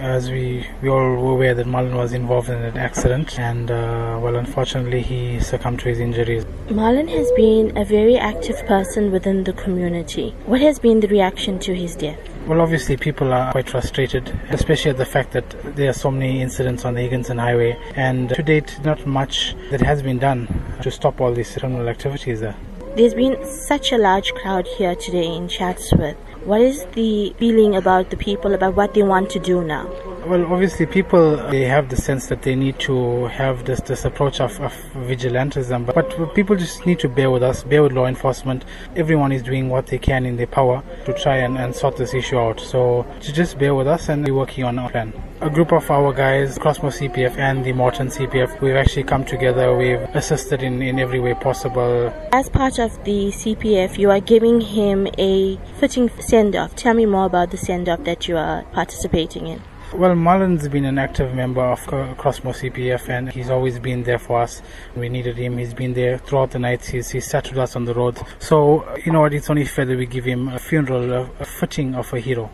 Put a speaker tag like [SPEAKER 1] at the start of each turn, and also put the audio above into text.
[SPEAKER 1] As we, we all were aware that Marlin was involved in an accident and, uh, well, unfortunately, he succumbed to his injuries.
[SPEAKER 2] Marlin has been a very active person within the community. What has been the reaction to his death?
[SPEAKER 1] Well, obviously, people are quite frustrated, especially at the fact that there are so many incidents on the Higginson Highway, and to date, not much that has been done to stop all these criminal activities there.
[SPEAKER 2] There's been such a large crowd here today in Chatsworth. What is the feeling about the people about what they want to do now?
[SPEAKER 1] Well, obviously, people they have the sense that they need to have this this approach of, of vigilantism, but, but people just need to bear with us, bear with law enforcement. Everyone is doing what they can in their power to try and, and sort this issue out. So to just bear with us and be working on our plan. A group of our guys, Crossmoor CPF and the Moorton CPF, we've actually come together. We've assisted in, in every way possible.
[SPEAKER 2] As part of the CPF, you are giving him a fitting send off. Tell me more about the send off that you are participating in.
[SPEAKER 1] Well, Marlin's been an active member of Crossmoor CPF and he's always been there for us. We needed him. He's been there throughout the nights. He's, he's sat with us on the road. So, you know what, it's only fair that we give him a funeral, a, a footing of a hero.